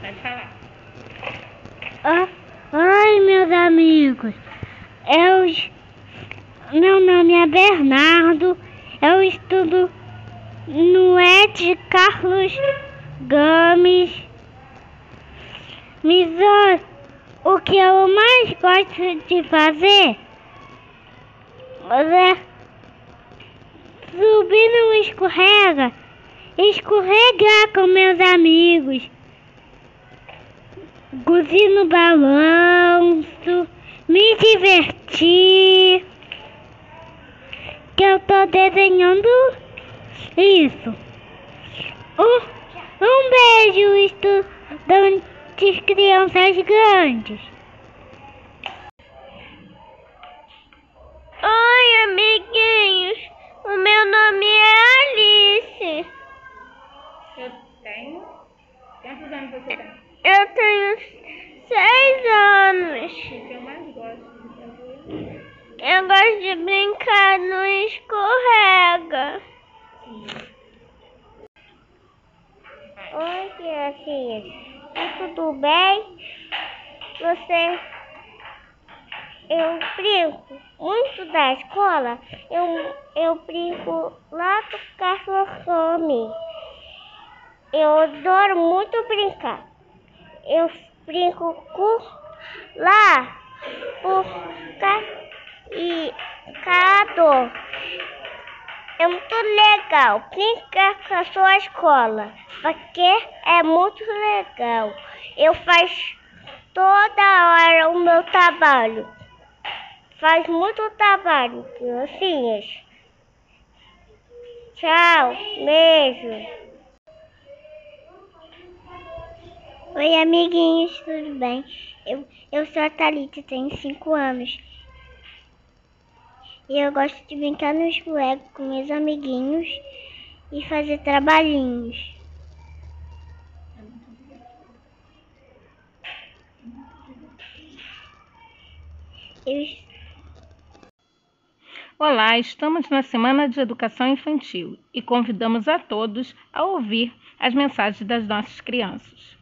Pode falar. Ah, meus amigos. Eu, meu nome é Bernardo. Eu estudo no Ed Carlos Gomes. Ó, o que eu mais gosto de fazer é subir no escorrega, escorregar com meus amigos, gozir no balanço, me divertir. Que eu tô desenhando isso. Um, um beijo, estudantes, crianças grandes. Oi, amiguinhos. O meu nome é Alice. Eu tenho. Quantos anos você tem? Eu tenho seis anos. O que eu mais gosto de gosto de brincar no escorrega. Oi, criancinhas. Tá tudo bem? Você. Eu brinco muito da escola. Eu, eu brinco lá do Carlos Eu adoro muito brincar. Eu brinco com lá por É muito legal brincar com a sua escola, porque é muito legal. Eu faço toda hora o meu trabalho. Faz muito trabalho, criancinhas. Tchau, beijo. Oi, amiguinhos, tudo bem? Eu, eu sou a Thalita, tenho 5 anos. E eu gosto de brincar no escorrego com meus amiguinhos e fazer trabalhinhos. Olá, estamos na Semana de Educação Infantil e convidamos a todos a ouvir as mensagens das nossas crianças.